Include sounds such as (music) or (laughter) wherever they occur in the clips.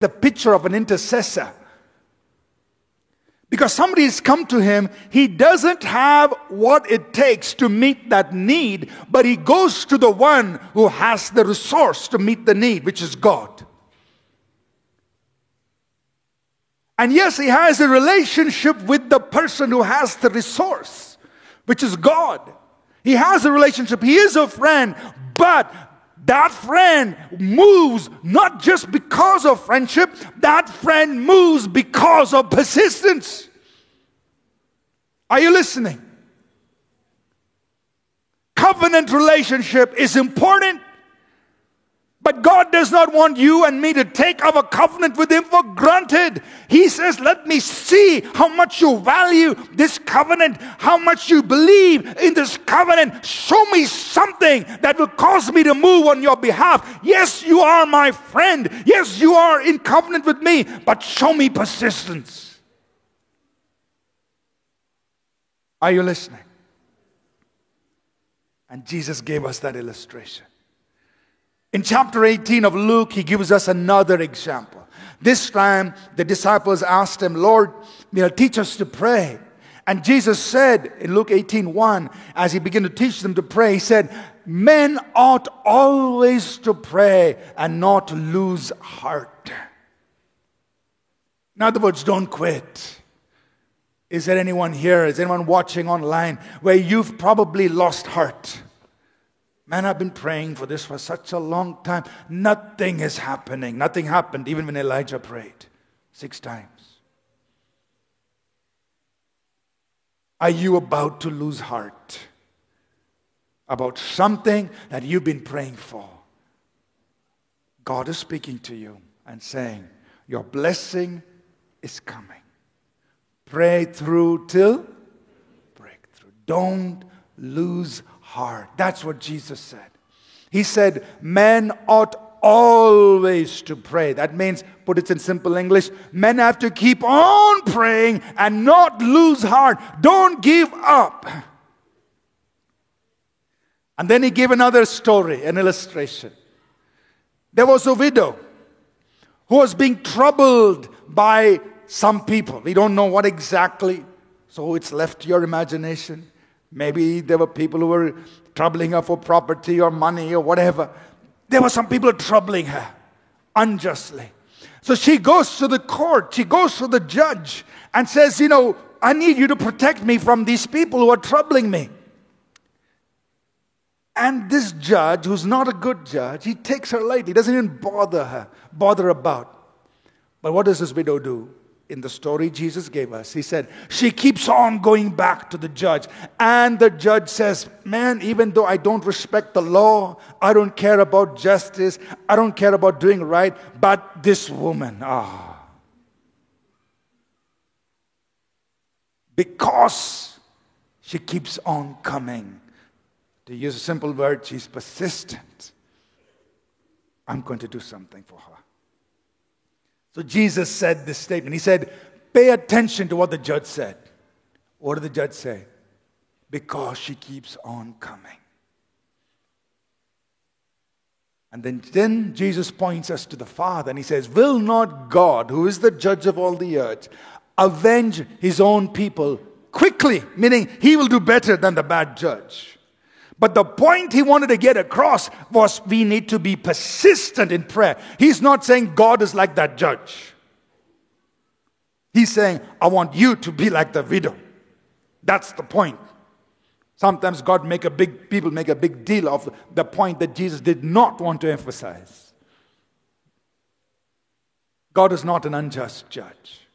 the picture of an intercessor. Because somebody has come to him, he doesn't have what it takes to meet that need, but he goes to the one who has the resource to meet the need, which is God. And yes, he has a relationship with the person who has the resource, which is God. He has a relationship, he is a friend, but that friend moves not just because of friendship, that friend moves because of persistence. Are you listening? Covenant relationship is important but God does not want you and me to take our covenant with Him for granted. He says, Let me see how much you value this covenant, how much you believe in this covenant. Show me something that will cause me to move on your behalf. Yes, you are my friend. Yes, you are in covenant with me, but show me persistence. Are you listening? And Jesus gave us that illustration. In chapter 18 of Luke, he gives us another example. This time, the disciples asked him, Lord, you know, teach us to pray. And Jesus said in Luke 18 1, as he began to teach them to pray, he said, Men ought always to pray and not lose heart. In other words, don't quit. Is there anyone here? Is anyone watching online where you've probably lost heart? Man, I've been praying for this for such a long time. Nothing is happening. Nothing happened even when Elijah prayed six times. Are you about to lose heart about something that you've been praying for? God is speaking to you and saying, Your blessing is coming. Pray through till breakthrough. Don't lose heart. That's what Jesus said. He said, Men ought always to pray. That means, put it in simple English, men have to keep on praying and not lose heart. Don't give up. And then he gave another story, an illustration. There was a widow who was being troubled by some people. We don't know what exactly, so it's left to your imagination. Maybe there were people who were troubling her for property or money or whatever. There were some people troubling her unjustly. So she goes to the court, she goes to the judge and says, You know, I need you to protect me from these people who are troubling me. And this judge, who's not a good judge, he takes her lightly, doesn't even bother her, bother about. But what does this widow do? In the story Jesus gave us. He said, She keeps on going back to the judge. And the judge says, Man, even though I don't respect the law, I don't care about justice, I don't care about doing right, but this woman, ah. Because she keeps on coming. To use a simple word, she's persistent. I'm going to do something for her. So Jesus said this statement. He said, Pay attention to what the judge said. What did the judge say? Because she keeps on coming. And then, then Jesus points us to the Father and he says, Will not God, who is the judge of all the earth, avenge his own people quickly? Meaning, he will do better than the bad judge. But the point he wanted to get across was we need to be persistent in prayer. He's not saying God is like that judge. He's saying, I want you to be like the widow. That's the point. Sometimes God make a big people make a big deal of the point that Jesus did not want to emphasize. God is not an unjust judge.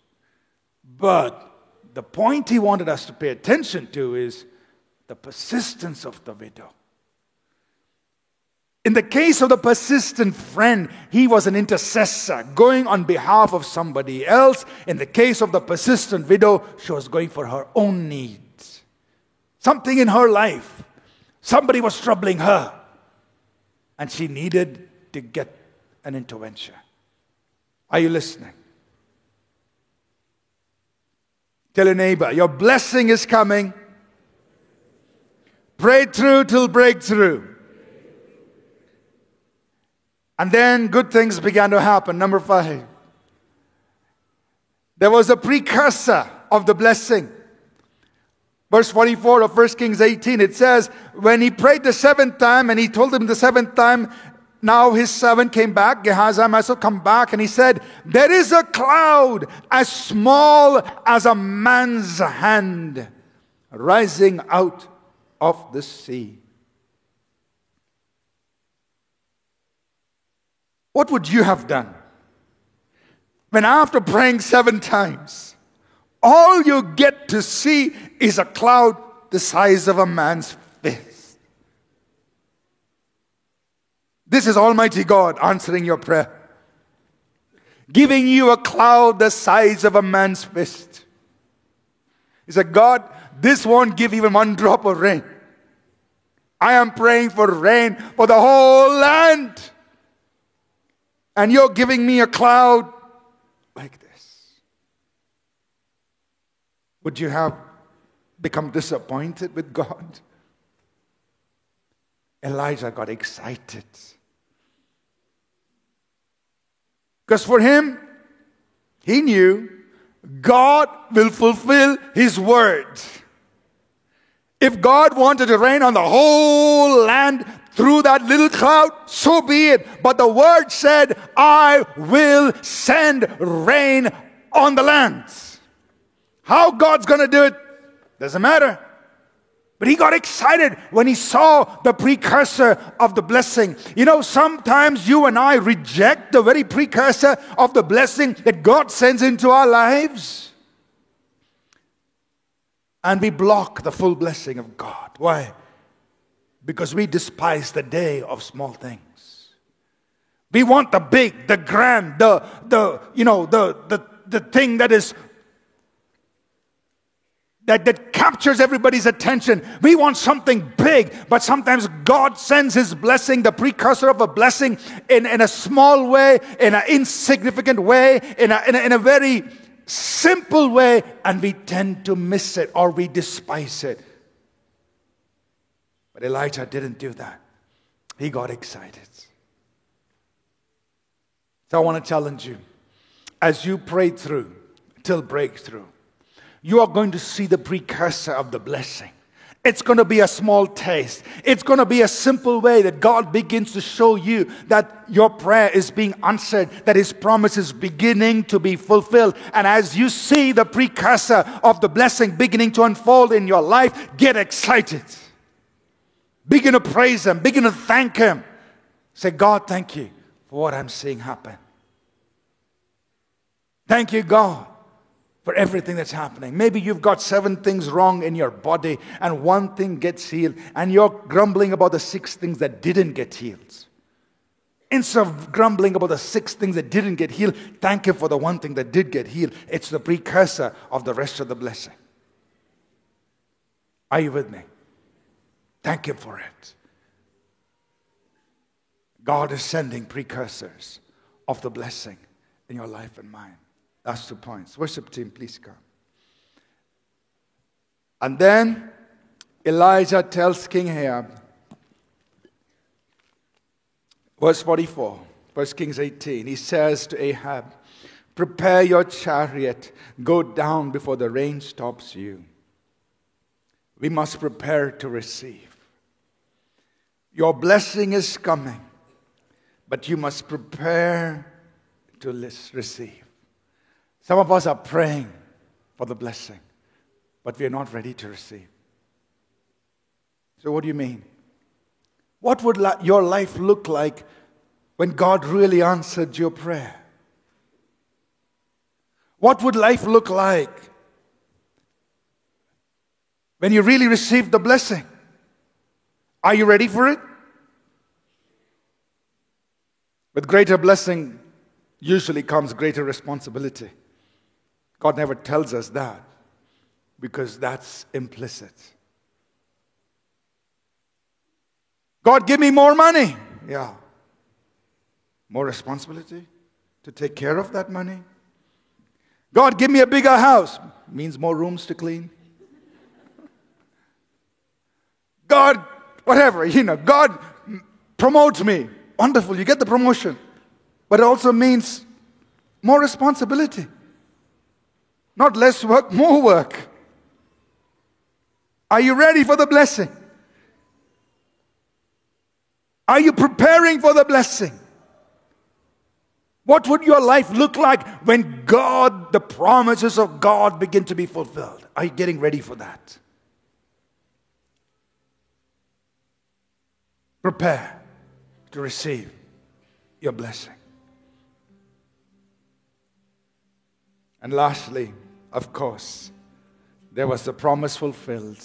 But the point he wanted us to pay attention to is the persistence of the widow. In the case of the persistent friend, he was an intercessor going on behalf of somebody else. In the case of the persistent widow, she was going for her own needs. Something in her life, somebody was troubling her, and she needed to get an intervention. Are you listening? Tell your neighbor, your blessing is coming Breakthrough till breakthrough. And then good things began to happen. Number five. There was a precursor of the blessing. Verse 44 of 1 Kings 18, it says, When he prayed the seventh time, and he told him the seventh time, now his servant came back, Gehazi myself come back, and he said, There is a cloud as small as a man's hand rising out of the sea. What would you have done? When after praying seven times, all you get to see is a cloud the size of a man's fist. This is Almighty God answering your prayer, giving you a cloud the size of a man's fist. He said, God, this won't give even one drop of rain. I am praying for rain for the whole land and you're giving me a cloud like this. Would you have become disappointed with God? Elijah got excited. Because for him, he knew God will fulfill his word. If God wanted to rain on the whole land, through that little cloud, so be it. But the word said, I will send rain on the lands. How God's going to do it doesn't matter. But he got excited when he saw the precursor of the blessing. You know, sometimes you and I reject the very precursor of the blessing that God sends into our lives. And we block the full blessing of God. Why? because we despise the day of small things. We want the big, the grand, the, the you know, the, the, the thing that is that, that captures everybody's attention. We want something big, but sometimes God sends His blessing, the precursor of a blessing, in, in a small way, in an insignificant way, in a, in a, in a very simple way, and we tend to miss it or we despise it. But Elijah didn't do that. He got excited. So I want to challenge you as you pray through till breakthrough, you are going to see the precursor of the blessing. It's going to be a small taste. It's going to be a simple way that God begins to show you that your prayer is being answered, that His promise is beginning to be fulfilled. And as you see the precursor of the blessing beginning to unfold in your life, get excited. Begin to praise Him. Begin to thank Him. Say, God, thank you for what I'm seeing happen. Thank you, God, for everything that's happening. Maybe you've got seven things wrong in your body and one thing gets healed, and you're grumbling about the six things that didn't get healed. Instead of grumbling about the six things that didn't get healed, thank you for the one thing that did get healed. It's the precursor of the rest of the blessing. Are you with me? Thank Him for it. God is sending precursors of the blessing in your life and mine. That's two points. Worship team, please come. And then Elijah tells King Ahab, verse 44, 1 Kings 18, he says to Ahab, Prepare your chariot, go down before the rain stops you. We must prepare to receive. Your blessing is coming, but you must prepare to receive. Some of us are praying for the blessing, but we are not ready to receive. So, what do you mean? What would your life look like when God really answered your prayer? What would life look like when you really received the blessing? Are you ready for it? With greater blessing usually comes greater responsibility. God never tells us that because that's implicit. God, give me more money. Yeah. More responsibility to take care of that money. God, give me a bigger house. Means more rooms to clean. God, whatever, you know, God promotes me. Wonderful, you get the promotion. But it also means more responsibility. Not less work, more work. Are you ready for the blessing? Are you preparing for the blessing? What would your life look like when God, the promises of God begin to be fulfilled? Are you getting ready for that? Prepare to receive your blessing. And lastly, of course, there was the promise fulfilled.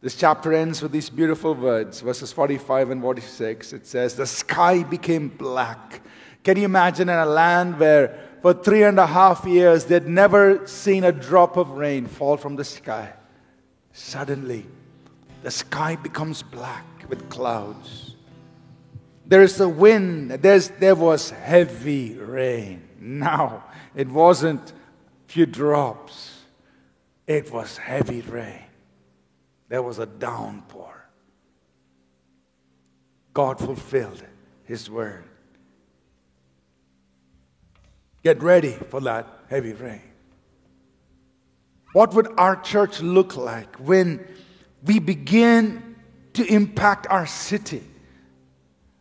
This chapter ends with these beautiful words, verses 45 and 46. It says, The sky became black can you imagine in a land where for three and a half years they'd never seen a drop of rain fall from the sky? Suddenly, the sky becomes black with clouds. There is a wind, There's, there was heavy rain. Now, it wasn't few drops, it was heavy rain. There was a downpour. God fulfilled His word. Get ready for that heavy rain. What would our church look like when we begin to impact our city?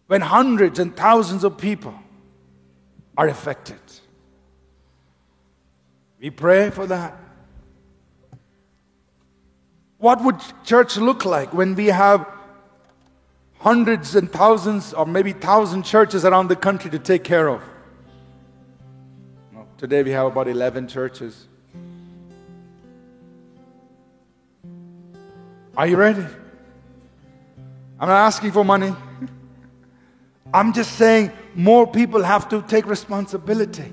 When hundreds and thousands of people are affected? We pray for that. What would church look like when we have hundreds and thousands, or maybe thousand churches around the country to take care of? Today we have about 11 churches. Are you ready? I'm not asking for money. (laughs) I'm just saying more people have to take responsibility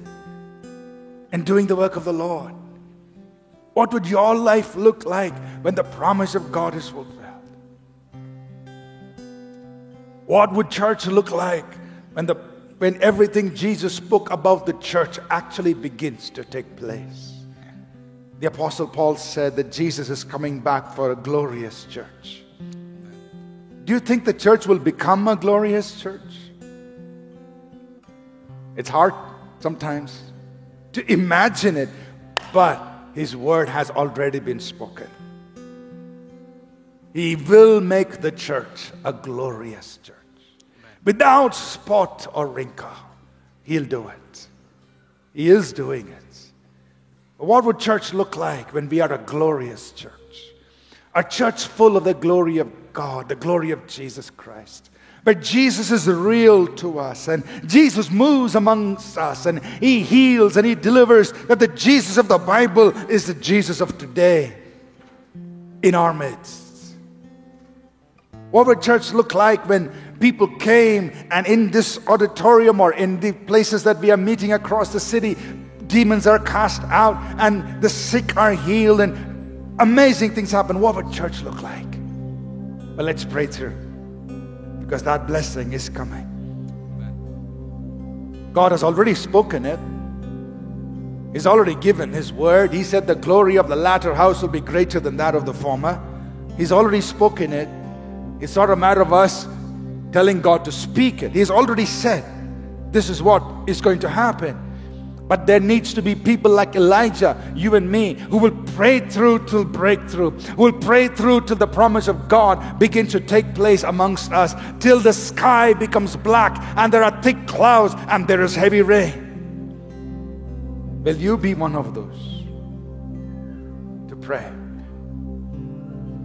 in doing the work of the Lord. What would your life look like when the promise of God is fulfilled? What would church look like when the when everything Jesus spoke about the church actually begins to take place. The Apostle Paul said that Jesus is coming back for a glorious church. Do you think the church will become a glorious church? It's hard sometimes to imagine it, but His word has already been spoken. He will make the church a glorious church without spot or wrinkle. He'll do it. He is doing it. What would church look like when we are a glorious church? A church full of the glory of God, the glory of Jesus Christ. But Jesus is real to us, and Jesus moves amongst us, and He heals and He delivers. That the Jesus of the Bible is the Jesus of today in our midst. What would church look like when people came, and in this auditorium or in the places that we are meeting across the city, demons are cast out and the sick are healed, and amazing things happen. What would church look like? But let's pray through because that blessing is coming. God has already spoken it. He's already given His word. He said the glory of the latter house will be greater than that of the former. He's already spoken it. It's not a matter of us telling God to speak it. He's already said this is what is going to happen. But there needs to be people like Elijah, you and me, who will pray through till breakthrough, who will pray through till the promise of God begins to take place amongst us, till the sky becomes black and there are thick clouds and there is heavy rain. Will you be one of those to pray?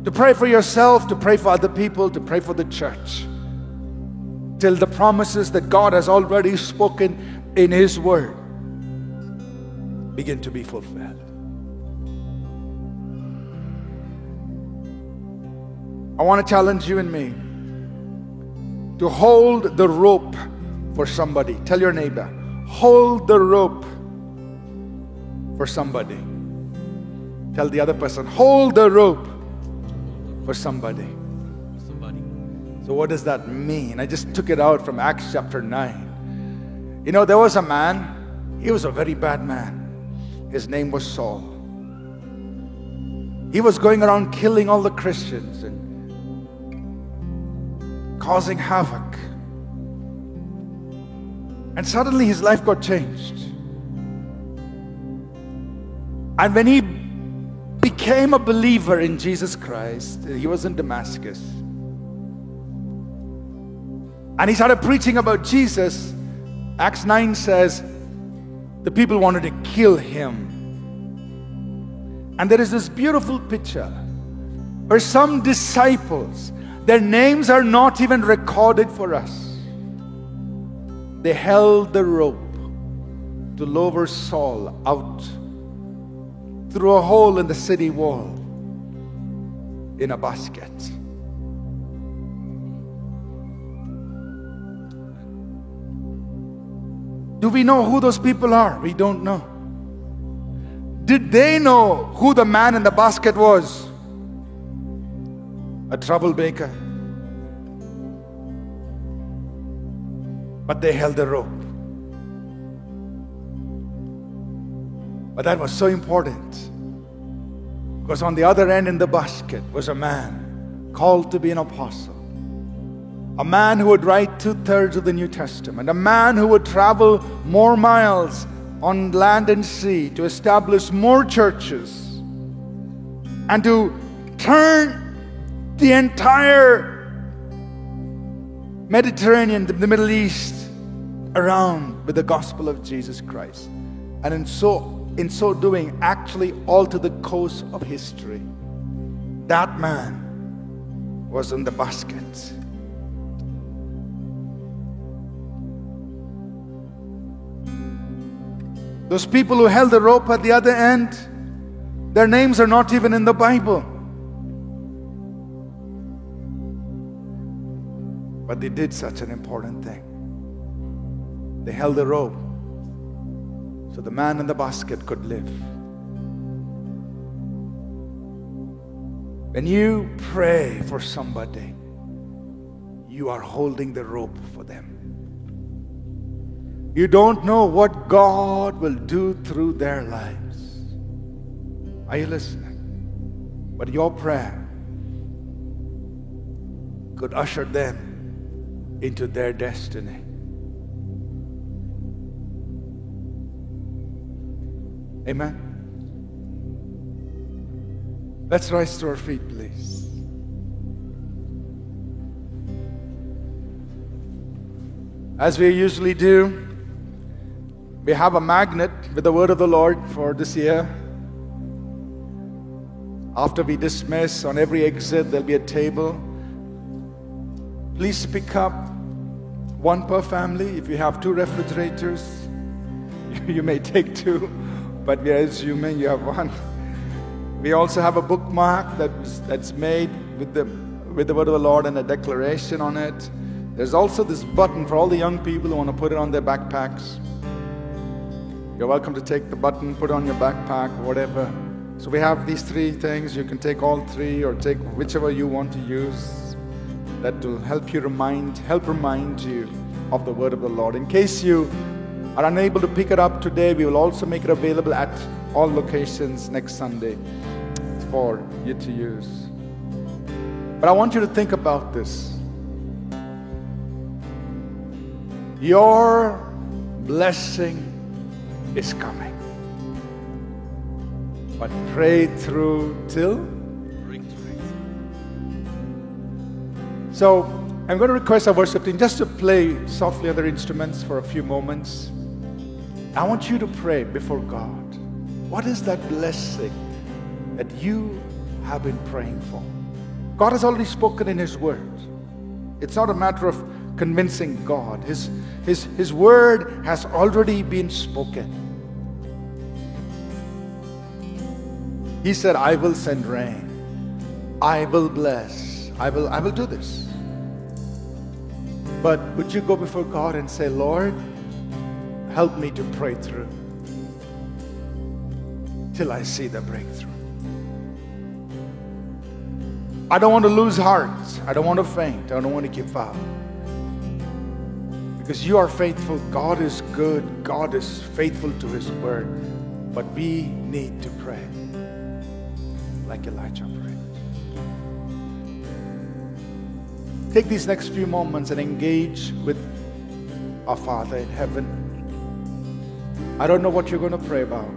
To pray for yourself, to pray for other people, to pray for the church till the promises that God has already spoken in His Word begin to be fulfilled. I want to challenge you and me to hold the rope for somebody. Tell your neighbor, hold the rope for somebody. Tell the other person, hold the rope for somebody. So, what does that mean? I just took it out from Acts chapter 9. You know, there was a man, he was a very bad man. His name was Saul. He was going around killing all the Christians and causing havoc. And suddenly his life got changed. And when he became a believer in Jesus Christ, he was in Damascus. And he started preaching about Jesus. Acts 9 says the people wanted to kill him. And there is this beautiful picture where some disciples, their names are not even recorded for us. They held the rope to lower Saul out through a hole in the city wall in a basket. Do we know who those people are? We don't know. Did they know who the man in the basket was? A troublemaker. But they held the rope. But that was so important. Because on the other end in the basket was a man called to be an apostle. A man who would write two thirds of the New Testament. A man who would travel more miles on land and sea to establish more churches and to turn the entire Mediterranean, the Middle East, around with the gospel of Jesus Christ. And in so in so doing, actually alter the course of history. That man was in the basket. Those people who held the rope at the other end, their names are not even in the Bible. But they did such an important thing. They held the rope so the man in the basket could live. When you pray for somebody, you are holding the rope for them. You don't know what God will do through their lives. Are you listening? But your prayer could usher them into their destiny. Amen. Let's rise to our feet, please. As we usually do, we have a magnet with the word of the Lord for this year. After we dismiss, on every exit, there'll be a table. Please pick up one per family. If you have two refrigerators, (laughs) you may take two but we are assuming you have one. We also have a bookmark that's, that's made with the, with the word of the Lord and a declaration on it. There's also this button for all the young people who want to put it on their backpacks. You're welcome to take the button, put on your backpack, whatever. So we have these three things. You can take all three or take whichever you want to use. That will help you remind, help remind you of the word of the Lord. In case you are unable to pick it up today, we will also make it available at all locations next Sunday for you to use. But I want you to think about this. Your blessing is coming. But pray through till So I'm going to request our worship team just to play softly other instruments for a few moments. I want you to pray before God. What is that blessing that you have been praying for? God has already spoken in His Word. It's not a matter of convincing God, His, His, His Word has already been spoken. He said, I will send rain. I will bless. I will, I will do this. But would you go before God and say, Lord, Help me to pray through till I see the breakthrough. I don't want to lose heart. I don't want to faint. I don't want to give up. Because you are faithful. God is good. God is faithful to His word. But we need to pray like Elijah prayed. Take these next few moments and engage with our Father in heaven. I don't know what you're going to pray about.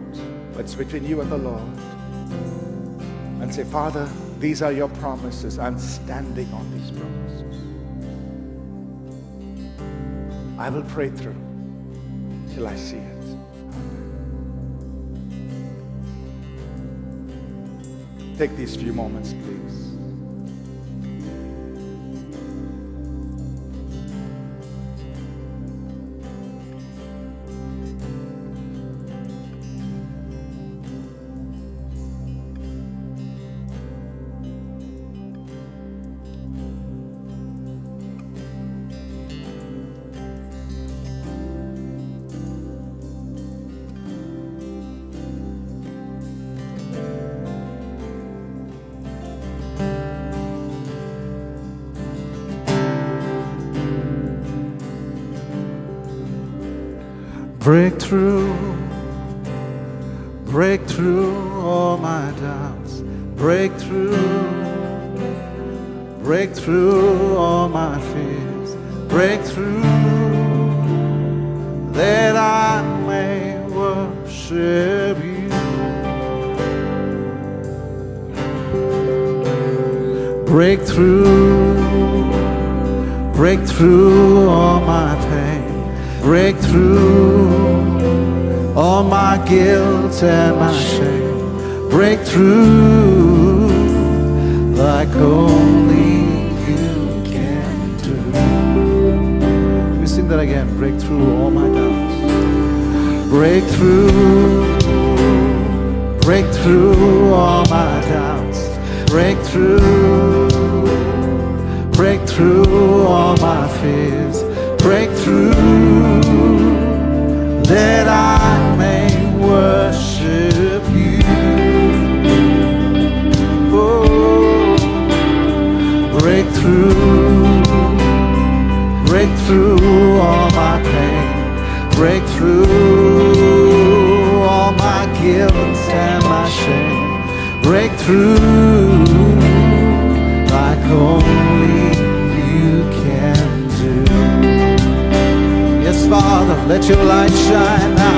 but it's between you and the Lord. And say, Father, these are your promises. I'm standing on these promises. I will pray through till I see it. Take these few moments, please. Breakthrough, breakthrough all my doubts. Breakthrough, breakthrough all my fears. Breakthrough, that I may worship you. Breakthrough, breakthrough all my pain. Breakthrough all my guilt and my shame. Break through like only you can do. We sing that again. Break through all my doubts. Break through. Break through all my doubts. Break through. Break through all my fears. Breakthrough that I may worship you. Oh, breakthrough, breakthrough all my pain, breakthrough all my guilt and my shame, breakthrough like only you can do. Yes, Father, let your light shine now.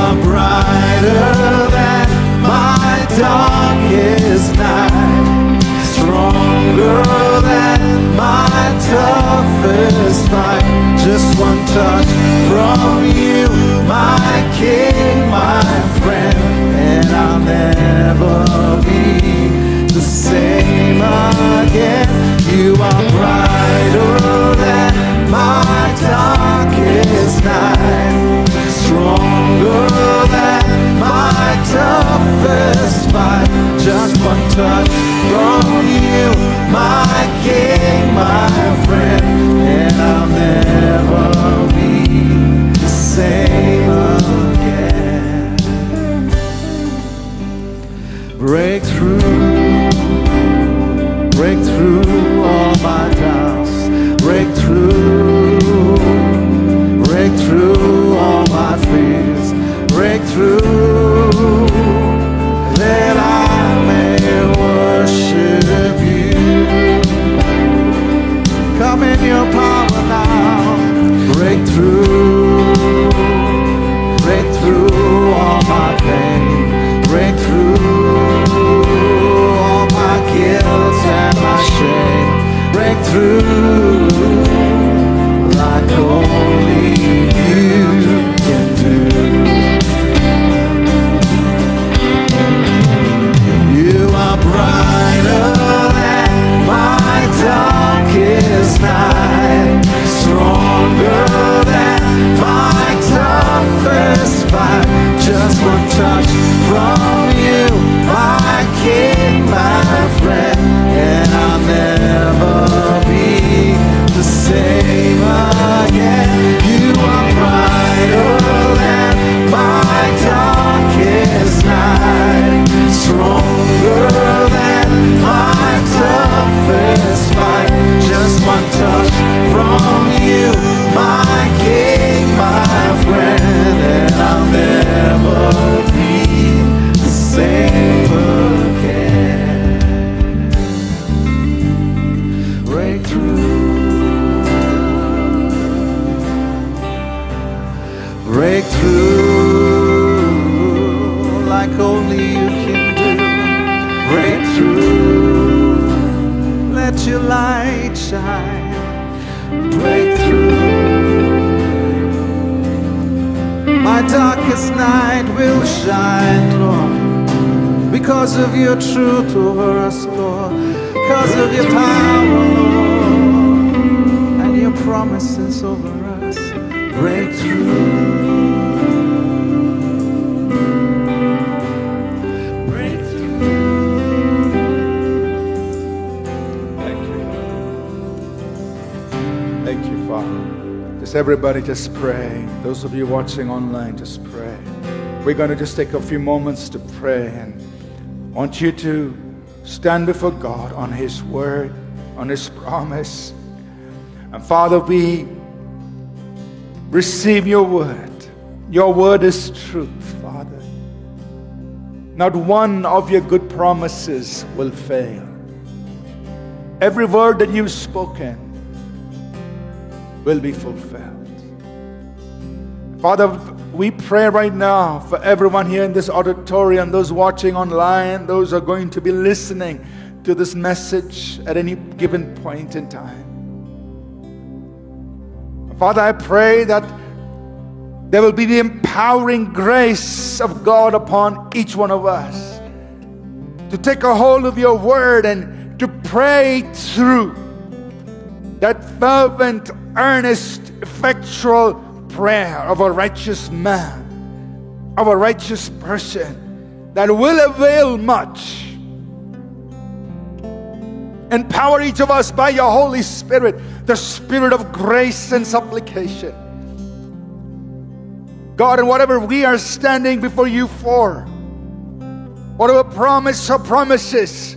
Are brighter than my darkest night, stronger than my toughest fight. Just one touch from you, my King, my friend, and I'll never be the same again. You are brighter than my darkest night, touch from you, my King, my friend, and I'll never be the same again. Breakthrough, breakthrough all my doubts. Breakthrough, breakthrough all my fears. Breakthrough Breakthrough like only darkest night will shine, Lord, because of your truth over us, Lord, because of your power, Lord, and your promises over us. Break through. Break through. Thank you. Thank you, Father. Just everybody just pray. Those of you watching online, just pray. We're going to just take a few moments to pray and want you to stand before God on His word, on His promise. And Father, we receive your word. Your word is truth, Father. Not one of your good promises will fail. Every word that you've spoken will be fulfilled. Father, we pray right now for everyone here in this auditorium, those watching online, those are going to be listening to this message at any given point in time. Father, I pray that there will be the empowering grace of God upon each one of us to take a hold of your word and to pray through that fervent, earnest, effectual prayer of a righteous man, of a righteous person that will avail much. Empower each of us by your Holy Spirit, the spirit of grace and supplication. God, and whatever we are standing before you for, whatever promise or promises,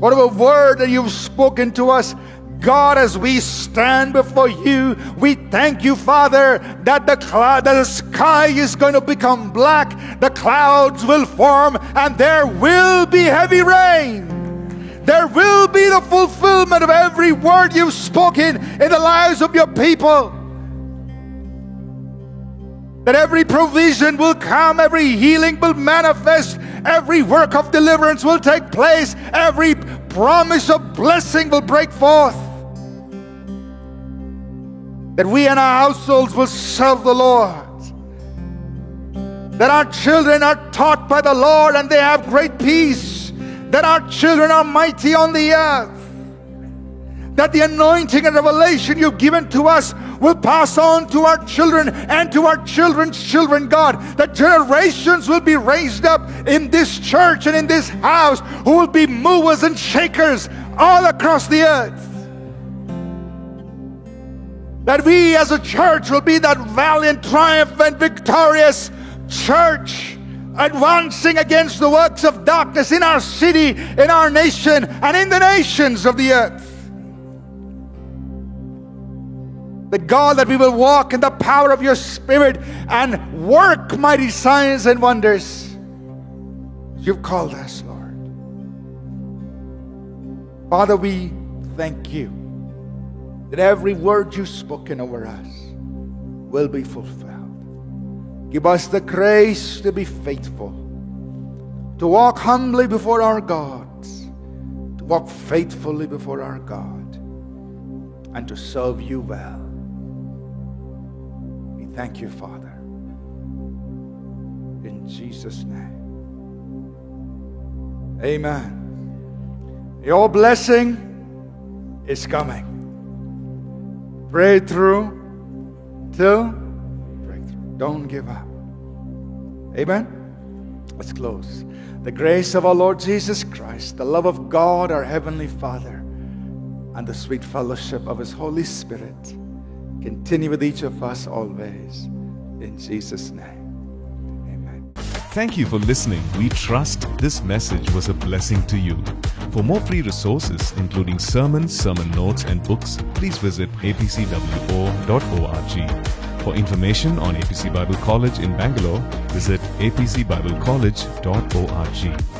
whatever word that you've spoken to us, God, as we stand before you, we thank you, Father, that the cloud, that the sky is going to become black, the clouds will form, and there will be heavy rain. There will be the fulfillment of every word you've spoken in the lives of your people. That every provision will come, every healing will manifest, every work of deliverance will take place, every promise of blessing will break forth. That we and our households will serve the Lord. That our children are taught by the Lord and they have great peace. That our children are mighty on the earth. That the anointing and revelation you've given to us will pass on to our children and to our children's children, God. That generations will be raised up in this church and in this house who will be movers and shakers all across the earth. That we as a church will be that valiant, triumphant, victorious church advancing against the works of darkness in our city, in our nation, and in the nations of the earth. That God, that we will walk in the power of your Spirit and work mighty signs and wonders. You've called us, Lord. Father, we thank you that every word you've spoken over us will be fulfilled. Give us the grace to be faithful, to walk humbly before our God, to walk faithfully before our God, and to serve you well. We thank you, Father. In Jesus' name. Amen. Your blessing is coming. Pray through till breakthrough. Don't give up. Amen. Let's close. The grace of our Lord Jesus Christ, the love of God, our Heavenly Father, and the sweet fellowship of His Holy Spirit continue with each of us always. In Jesus' name. Thank you for listening. We trust this message was a blessing to you. For more free resources, including sermons, sermon notes, and books, please visit apcwo.org. For information on APC Bible College in Bangalore, visit apcbiblecollege.org.